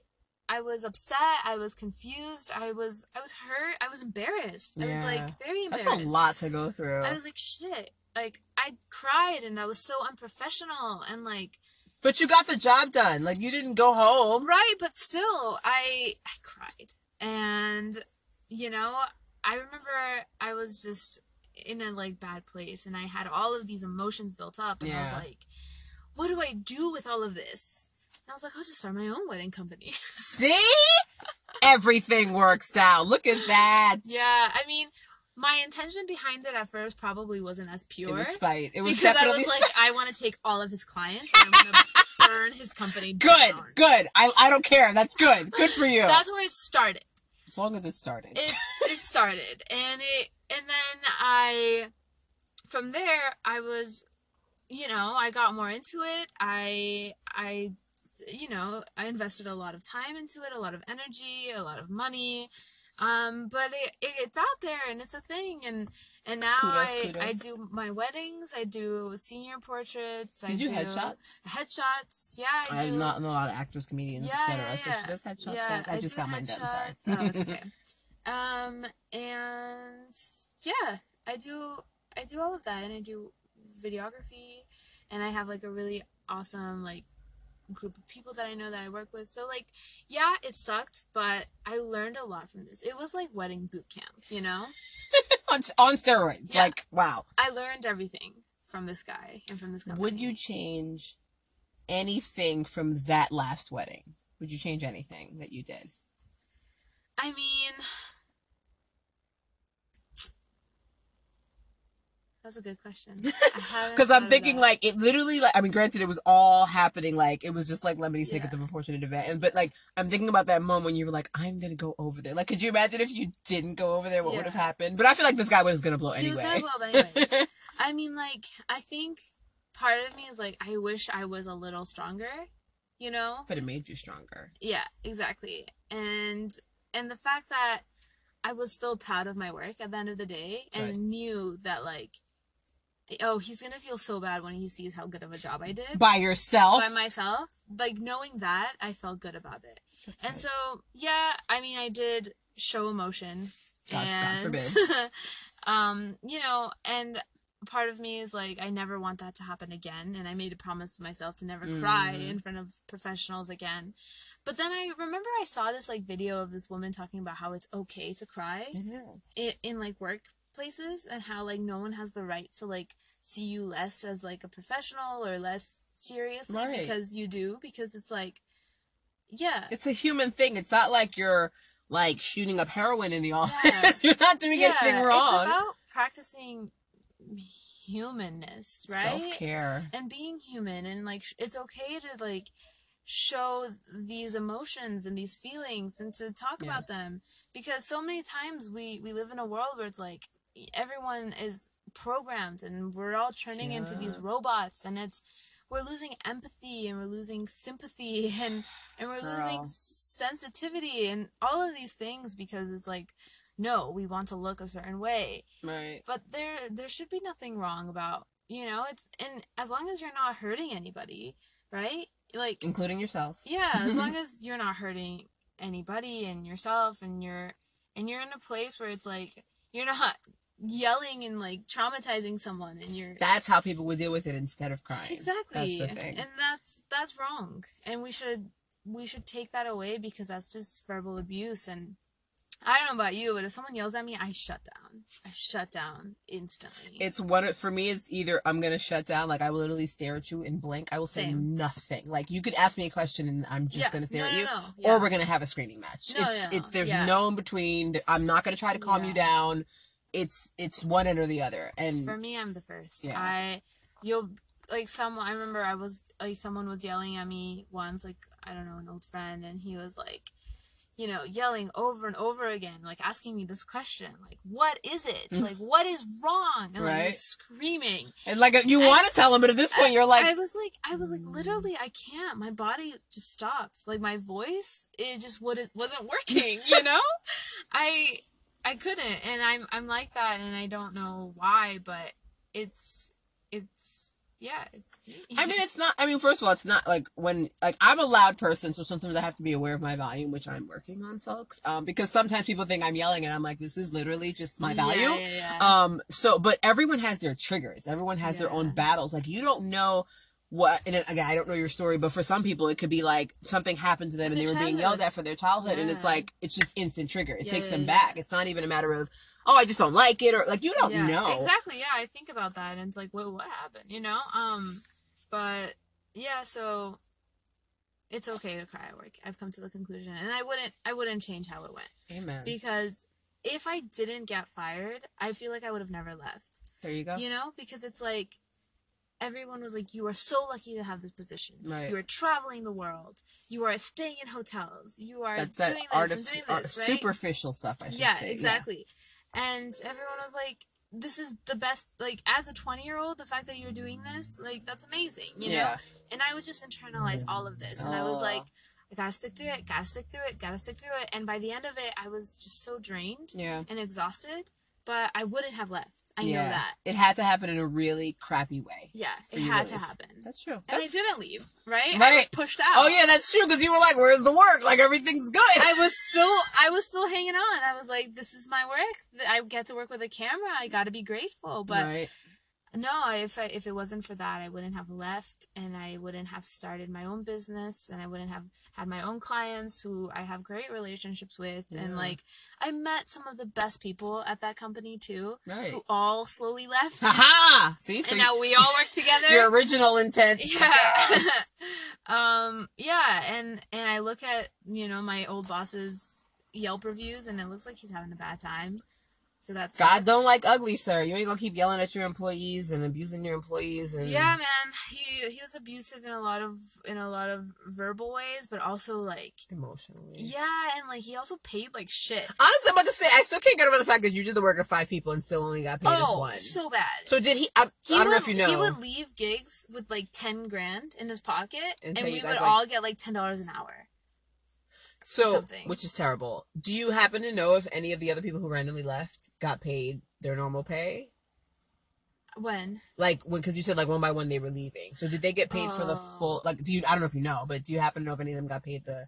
I was upset I was confused I was I was hurt I was embarrassed I was like very embarrassed. That's a lot to go through. I was like shit like I cried and that was so unprofessional and like But you got the job done. Like you didn't go home. Right, but still, I I cried, and you know, I remember I was just in a like bad place, and I had all of these emotions built up, and I was like, "What do I do with all of this?" And I was like, "I'll just start my own wedding company." See? Everything works out. Look at that. yeah, I mean, my intention behind it at first probably wasn't as It pure. was spite. It was because I definitely was like, I want to take all of his clients and I'm gonna burn his company good. down. Good. I I don't care. That's good. Good for you. That's where it started. As long as it started. it it started. And it and then i from there i was you know i got more into it. I i you know i invested a lot of time into it a lot of energy a lot of money. Um but it, it it's out there and it's a thing. And and now Kudos, I, kudos. I do my weddings i do senior portraits I Did you do headshots? headshots yeah i I do not know a lot of actors, comedians, yeah, etc. yeah, So yeah. she does headshots, Yeah, guys. I, just got mine done. Sorry. Oh, it's okay. um, and yeah, I do I do all of that, and I do videography, and I have like a really awesome like group of people that I know that I work with. So like, yeah, it sucked, but I learned a lot from this. It was like wedding boot camp, you know. on, on steroids. Yeah. Like, wow. I learned everything from this guy and from this company. Would you change anything from that last wedding? Would you change anything that you did? I mean, that's a good question. Because I'm thinking like it literally like I mean granted it was all happening like it was just like Lemony Snicket's Yeah. of unfortunate event and but like I'm thinking about that moment when you were like I'm gonna go over there like could you imagine if you didn't go over there what would have happened but I feel like this guy was gonna blow he anyway was gonna blow anyways. I mean, like, I think part of me is like, I wish I was a little stronger, you know? but it made you stronger Yeah, exactly. And and the fact that I was still proud of my work at the end of the day and Right. knew that like oh, he's gonna feel so bad when he sees how good of a job I did by yourself by myself. Like knowing that, I felt good about it. That's And right. so, yeah, I mean, I did show emotion. God and, forbid. um, you know, and part of me is like, I never want that to happen again. And I made a promise to myself to never cry Mm. in front of professionals again. But then I remember I saw this like video of this woman talking about how it's okay to cry it is in, in like workplaces and how like no one has the right to like see you less as like a professional or less seriously Right. because you do because it's like yeah. It's a human thing. It's not like you're like shooting up heroin in the office. You're not doing anything wrong. it's about practicing humanness right? Self-care. And being human. And like it's okay to like show these emotions and these feelings and to talk Yeah. about them because so many times we we live in a world where it's like everyone is programmed and we're all turning into these robots and it's we're losing empathy and we're losing sympathy and and we're losing sensitivity and all of these things because it's like no we want to look a certain way Right. but there there should be nothing wrong about you know it's and as long as you're not hurting anybody right like Including yourself. yeah as long as you're not hurting anybody and yourself and you're and you're in a place where it's like you're not yelling and like traumatizing someone and you're That's how people would deal with it instead of crying. exactly That's the thing. and that's that's wrong and we should we should take that away because that's just verbal abuse and i don't know about you but if someone yells at me i shut down i shut down instantly it's one of- for me it's either i'm gonna shut down like i will literally stare at you and blink i will say Same. nothing like you could ask me a question and i'm just Yeah. gonna stare No, at no, you no. Yeah. or we're gonna have a screaming match No, it's no, it's there's yeah. no in between i'm not gonna try to calm you down it's it's one end or the other and for me i'm the first Yeah. i you'll like someone i remember i was like someone was yelling at me once like i don't know an old friend and he was like you know yelling over and over again like asking me this question like what is it like what is wrong and like Mm. Right. just screaming and like you want to tell him, but at this point you're like I was like, I was like, literally, I can't. My body just stops. Like my voice, it just would it wasn't working. You know, I I couldn't, and I'm I'm like that, and I don't know why, but it's it's yeah, it's me. I mean, it's not. I mean, first of all, it's not like when like I'm a loud person, so sometimes I have to be aware of my volume, which I'm working on, folks. Um, because sometimes people think I'm yelling, and I'm like, this is literally just my Yeah, volume. yeah, yeah. Um, so, but everyone has their triggers. Everyone has their own battles. Like you don't know what. And again, I don't know your story, but for some people, it could be like something happened to them, In and they were being yelled at for their childhood, and it's like it's just instant trigger. It Yeah, takes yeah, them yeah. back. It's not even a matter of oh, I just don't like it, or like you don't yeah, know. exactly. Yeah, I think about that, and it's like, well, what happened? You know, um, but yeah, so it's okay to cry at work. I've come to the conclusion, and I wouldn't, I wouldn't change how it went. Amen. because if I didn't get fired, I feel like I would have never left. there you go. You know, because it's like everyone was like, "You are so lucky to have this position. Right. You are traveling the world. You are staying in hotels. You are That's that doing this and doing art- this, right? superficial stuff. I should yeah, say. exactly. And everyone was like, "This is the best." Like as a twenty-year-old, the fact that you're doing this, like that's amazing. You know. Yeah. And I would just internalize all of this, and I was like. I gotta stick through it, gotta stick through it, gotta stick through it. And by the end of it, I was just so drained Yeah. and exhausted, but I wouldn't have left. I yeah. know that. It had to happen in a really crappy way. For it had to leave. happen. That's true. and I didn't leave, right? I was Right. pushed out. Oh yeah, that's true. Because you were like, "Where's the work? Like everything's good." I was still, I was still hanging on. I was like, "This is my work. I get to work with a camera. I got to be grateful." But right. No, if I, if it wasn't for that, I wouldn't have left, and I wouldn't have started my own business, and I wouldn't have had my own clients who I have great relationships with, Yeah. and like I met some of the best people at that company too, Right. who all slowly left, Haha. See, so and now we all work together. your original intent. yeah Yes. um yeah and and i look at you know my old boss's yelp reviews and it looks like he's having a bad time so that's God don't like ugly, sir. You ain't gonna keep yelling at your employees and abusing your employees and yeah man he he was abusive in a lot of in a lot of verbal ways but also like emotionally. yeah and like he also paid like shit Honestly, I'm about to say I still can't get over the fact that you did the work of five people and still only got paid as oh one. so bad So did he? I, he I don't would, know if you know. He would leave gigs with like ten grand in his pocket, And and, we would like- all get like ten dollars an hour. So, something. which is terrible. Do you happen to know if any of the other people who randomly left got paid their normal pay? When? Like, when? because you said like one by one they were leaving. So did they get paid for the Oh. full? Like, do you? I don't know if you know, but do you happen to know if any of them got paid the?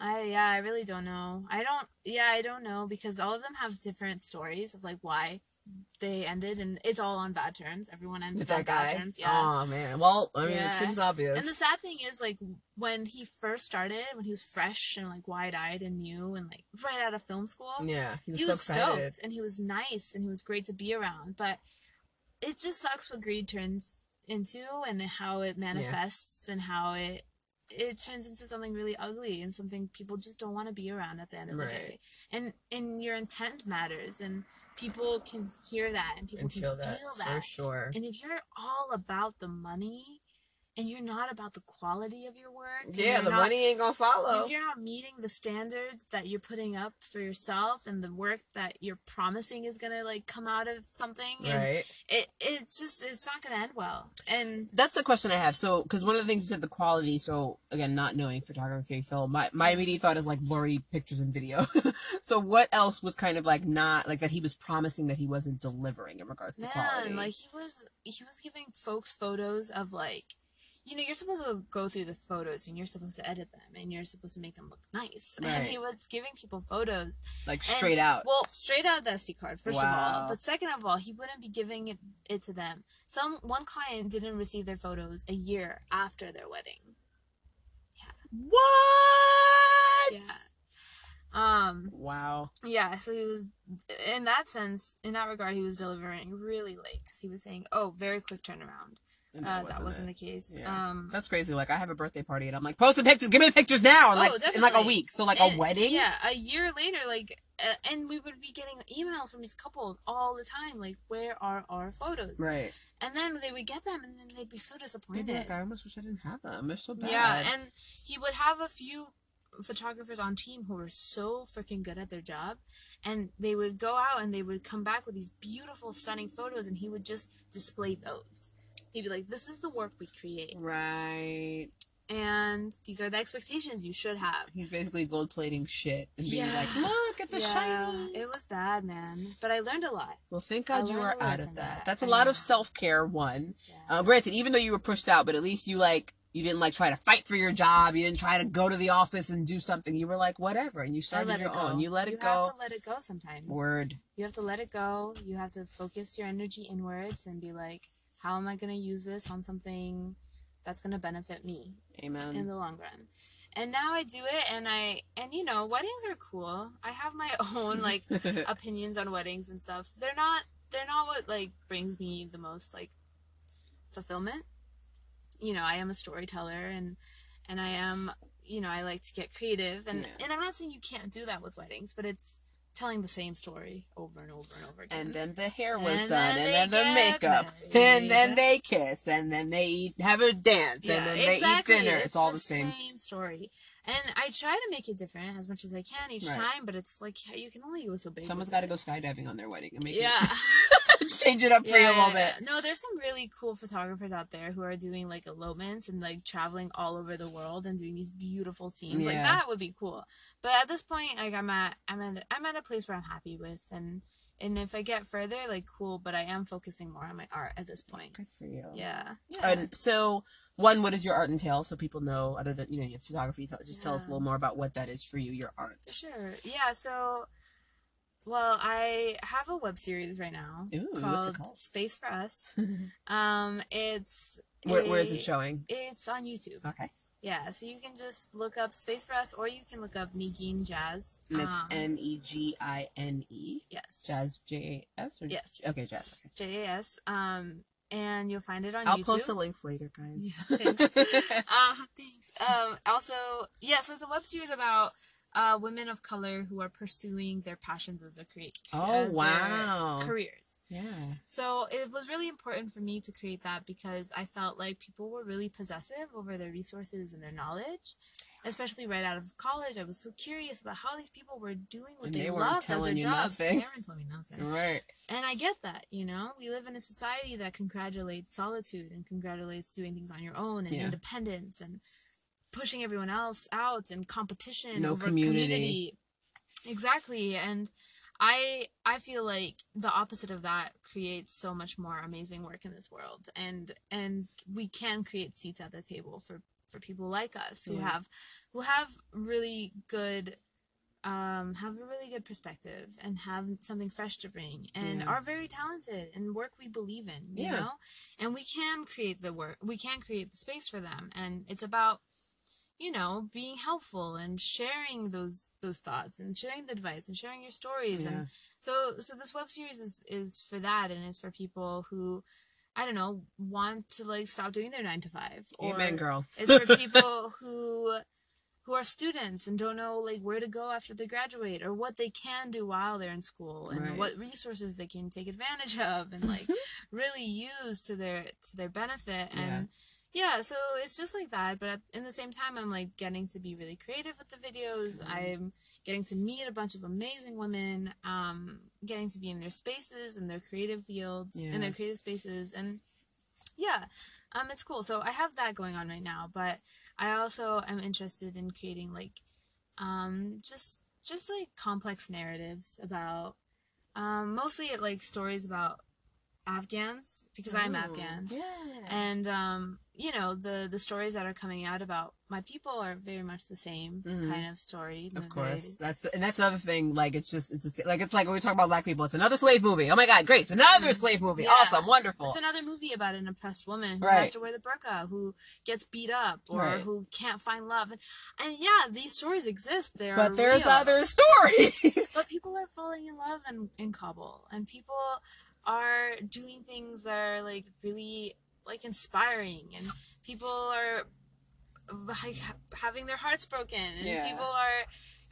I yeah, I really don't know. I don't yeah, I don't know because all of them have different stories of like why they ended and it's all on bad terms. Everyone ended With on that bad guy? terms. Yeah. Oh man. Well, I mean, it seems obvious. And the sad thing is like when he first started, when he was fresh and like wide eyed and new and like right out of film school, yeah, he was, he so was excited. stoked and he was nice and he was great to be around. But it just sucks what greed turns into and how it manifests and how it it turns into something really ugly and something people just don't want to be around at the end of the day. And and your intent matters and people can hear that and people And can feel that for that. sure. And if you're all about the money, and you're not about the quality of your work. Yeah, the not- money ain't gonna follow. If you're not meeting the standards that you're putting up for yourself and the work that you're promising is gonna like come out of something, Right. it it's just it's not gonna end well. And That's the question I have. So, because one of the things you said, the quality. So, again, not knowing photography, film, my, my immediate thought is like blurry pictures and video. so, what else was kind of like not like that he was promising that he wasn't delivering in regards to quality? man, like he was he was giving folks photos of like you know, you're supposed to go through the photos and you're supposed to edit them and you're supposed to make them look nice. And Right. he was giving people photos like And- straight out. Well, straight out of the SD card, first of Wow. all. But second of all, he wouldn't be giving it, it to them. Some one client didn't receive their photos a year after their wedding. Yeah. what? Yeah. Um. Wow. Yeah. So he was, in that sense, in that regard, he was delivering really late because he was saying, "Oh, very quick turnaround." Uh, that wasn't it. the case. Yeah. Um. That's crazy. Like, I have a birthday party and I'm like, post the pictures, give me the pictures now. And Oh, like, in like a week. So, like, and- a wedding? Yeah, a year later, like, uh, and we would be getting emails from these couples all the time, like, "Where are our photos?" Right. And then they would get them, and then they'd be so disappointed. be like, I almost wish I didn't have them. They're so bad. Yeah, and he would have a few photographers on team who were so freaking good at their job, and they would go out and they would come back with these beautiful, stunning photos, and he would just display those. He'd be like, "This is the work we create, right. and these are the expectations you should have." He's basically gold plating shit and being Yeah. like, look at the yeah, shiny. it was bad, man. But I learned a lot. Well, thank I God you learned are out of that. that. That's a I lot of self care. One, Yeah. uh, granted, even though you were pushed out, but at least you like you didn't like try to fight for your job. You didn't try to go to the office and do something. You were like whatever, and you started your it own. You let it you go. have to let it go sometimes. Word. You have to let it go. You have to focus your energy inwards and be like, how am I going to use this on something that's going to benefit me in the long run? And now I do it and I and you know, weddings are cool. I have my own like opinions on weddings and stuff. They're not they're not what like brings me the most like fulfillment. You know, I am a storyteller and and I am you know, I like to get creative and Yeah. and I'm not saying you can't do that with weddings, but it's telling the same story over and over and over again. and then the hair was And done, then and then the makeup, married. and then they kiss, and then they eat, have a dance, and then exactly. they eat dinner. It's, all the same. story. And I try to make it different as much as I can each Right. time, but it's like you can only go so big. Someone's got to go skydiving on their wedding and make Yeah. it change it up for you a little bit. No, there's some really cool photographers out there who are doing like elopements and like traveling all over the world and doing these beautiful scenes. Like Yeah. that would be cool. But at this point, like I'm at I'm at I'm at a place where I'm happy with and and if I get further, like cool, but I am focusing more on my art at this point. Good for you. Yeah. Yeah. And so, one, what does your art entail? So people know, other than you know, your photography. Just tell us a little more about what that is for you, your art. Sure. Yeah, so well, I have a web series right now Ooh, what's it called, called? Space for Us. um it's Where, where is it showing? It's on YouTube. Okay, Yeah, so you can just look up Space for Us or you can look up Negin Jazz. and it's Um, N E G I N E. Yes. Jazz J A S or Yes. Okay, jazz. Okay. J A S. Um and you'll find it on YouTube I'll YouTube. post the links later, guys. Yeah, thanks. um, thanks. Um, also, yeah, so it's a web series about uh, women of color who are pursuing their passions as their create. Oh, wow. careers. yeah. So it was really important for me to create that because I felt like people were really possessive over their resources and their knowledge. Especially right out of college, I was so curious about how these people were doing what And they, they loved as their telling you job. nothing. They weren't telling me nothing. Right. And I get that, you know? We live in a society that congratulates solitude and congratulates doing things on your own and Yeah. independence and pushing everyone else out and competition No over community. community. Exactly. And I I feel like the opposite of that creates so much more amazing work in this world. And and we can create seats at the table for for people like us who Yeah. have who have really good um, have a really good perspective and have something fresh to bring and Yeah. are very talented and work we believe in, you Yeah. know? And we can create the work, we can create the space for them. And it's about, you know, being helpful and sharing those those thoughts and sharing the advice and sharing your stories. Yeah. And so so this web series is is for that and it's for people who I don't know, want to like stop doing their nine to five. Or Amen, girl. it's for people who who are students and don't know like where to go after they graduate or what they can do while they're in school and Right. what resources they can take advantage of and like really use to their to their benefit and yeah, so it's just like that. But at, in the same time, I'm like getting to be really creative with the videos. Mm-hmm. I'm getting to meet a bunch of amazing women. Um, getting to be in their spaces and their creative fields, in Yeah. their creative spaces, and yeah, um, it's cool. So I have that going on right now. But I also am interested in creating like, um, just just like complex narratives about, um, mostly it like stories about Afghans because I'm Afghan Yeah. and um, you know the the stories that are coming out about my people are very much the same Mhm. kind of story. Of course, very- that's the, and that's another thing. Like it's just it's a, like it's like when we talk about black people, it's another slave movie. Oh my god, great! It's another slave movie. Yeah. Awesome, wonderful. It's another movie about an oppressed woman who Right. has to wear the burqa, who gets beat up, or Right. who can't find love. And, and yeah, these stories exist. They are but there's real. other stories. But people are falling in love in, in Kabul, and people are doing things that are like really like inspiring, and people are like ha- having their hearts broken, and Yeah. people are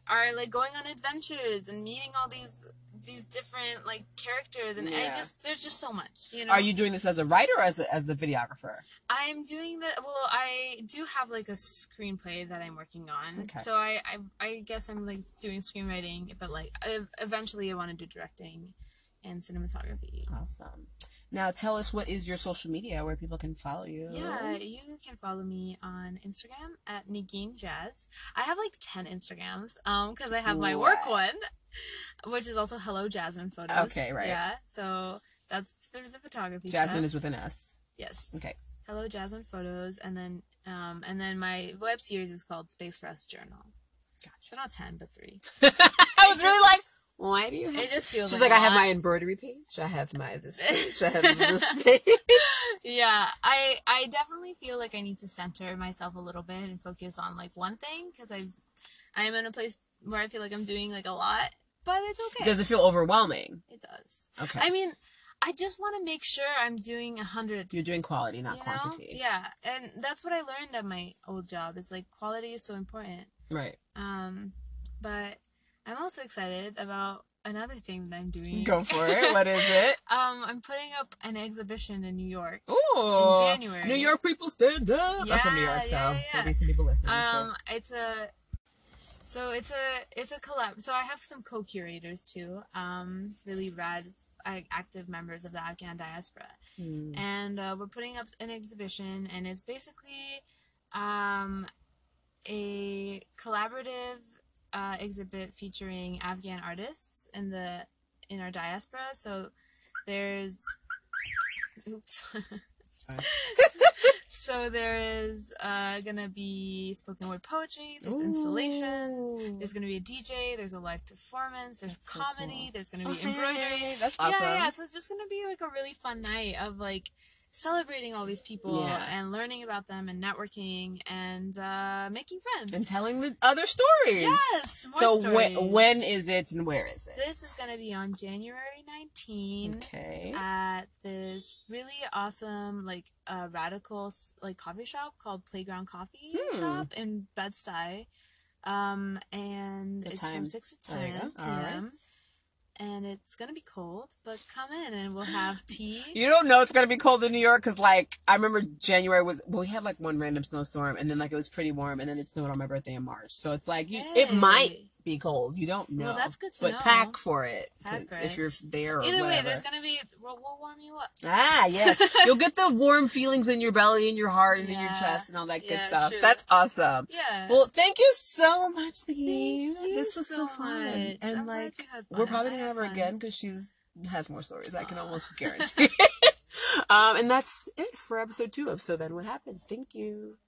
are like going on adventures and meeting all these these different like characters, and Yeah. I just there's just so much, you know. Are you doing this as a writer or as a, as the videographer? I'm doing the well. I do have like a screenplay that I'm working on. Okay. So I, I I guess I'm like doing screenwriting, but like ev- eventually I want to do directing and cinematography. Awesome. Now tell us what is your social media where people can follow you. Yeah, you can follow me on Instagram at Negin Jazz. I have like ten Instagrams, um, because I have my work one, which is also Hello Jasmine Photos. Okay, right. Yeah, so that's there's the photography. Jasmine stuff. is with an S. yes. Okay. Hello Jasmine Photos, and then um, and then my web series is called Space for Us Journal. Gotcha. So not ten, but three. I was really like, why do you have? It just feels She's like like, I have my embroidery page. I have my this page. I have this page. yeah, I I definitely feel like I need to center myself a little bit and focus on like one thing because I've I'm in a place where I feel like I'm doing like a lot, but it's okay. Does it feel overwhelming? it does. Okay. I mean, I just want to make sure I'm doing a hundred. You're doing quality, not you know? quantity. Yeah, and that's what I learned at my old job. It's like quality is so important. Right. Um, but I'm also excited about another thing that I'm doing. Go for it. What is it? Um, I'm putting up an exhibition in New York. Ooh. In January. New York people stand up. I'm from New Yeah, York, so yeah, yeah, yeah. maybe some people listening. so- Um, it's a so it's a it's a collab. So I have some co-curators too. Um, really rad, active members of the Afghan diaspora, Hmm. and uh, we're putting up an exhibition, and it's basically um, a collaborative uh, exhibit featuring Afghan artists in the in our diaspora. So there's oops. so there is uh, gonna be spoken word poetry. There's installations. There's gonna be a DJ. There's a live performance. There's That's so comedy. cool. There's gonna be embroidery. That's awesome. Yeah, yeah. So it's just gonna be like a really fun night of like celebrating all these people Yeah. and learning about them and networking and uh, making friends. And telling the other stories. yes. So stories. when when is it and where is it? this is gonna be on January 19th. Okay. at this really awesome like uh, radical like coffee shop called Playground Coffee Hmm. Shop in Bed Stuy. Um, and The it's time. from six to ten go. All right. p.m. And it's gonna be cold, but come in and we'll have tea. You don't know it's gonna be cold in New York because, like, I remember January was well, we had like one random snowstorm, and then like it was pretty warm, and then it snowed on my birthday in March. So it's like you, it might be cold. You don't know. Well, that's good to but know. pack for it Pack for if you're there. Or Either way, there's gonna be we'll, we'll warm you up. Ah, yes. You'll get the warm feelings in your belly, in your heart, and in your chest, and all that good stuff. true. That's awesome. Yeah. Well, thank you so much, Lee. This was so, so fun. much. And I'm like, you had fun. we're probably gonna have her fun. again because she's has more stories. I can almost guarantee. um, and that's it for episode two of So Then What Happened. Thank you.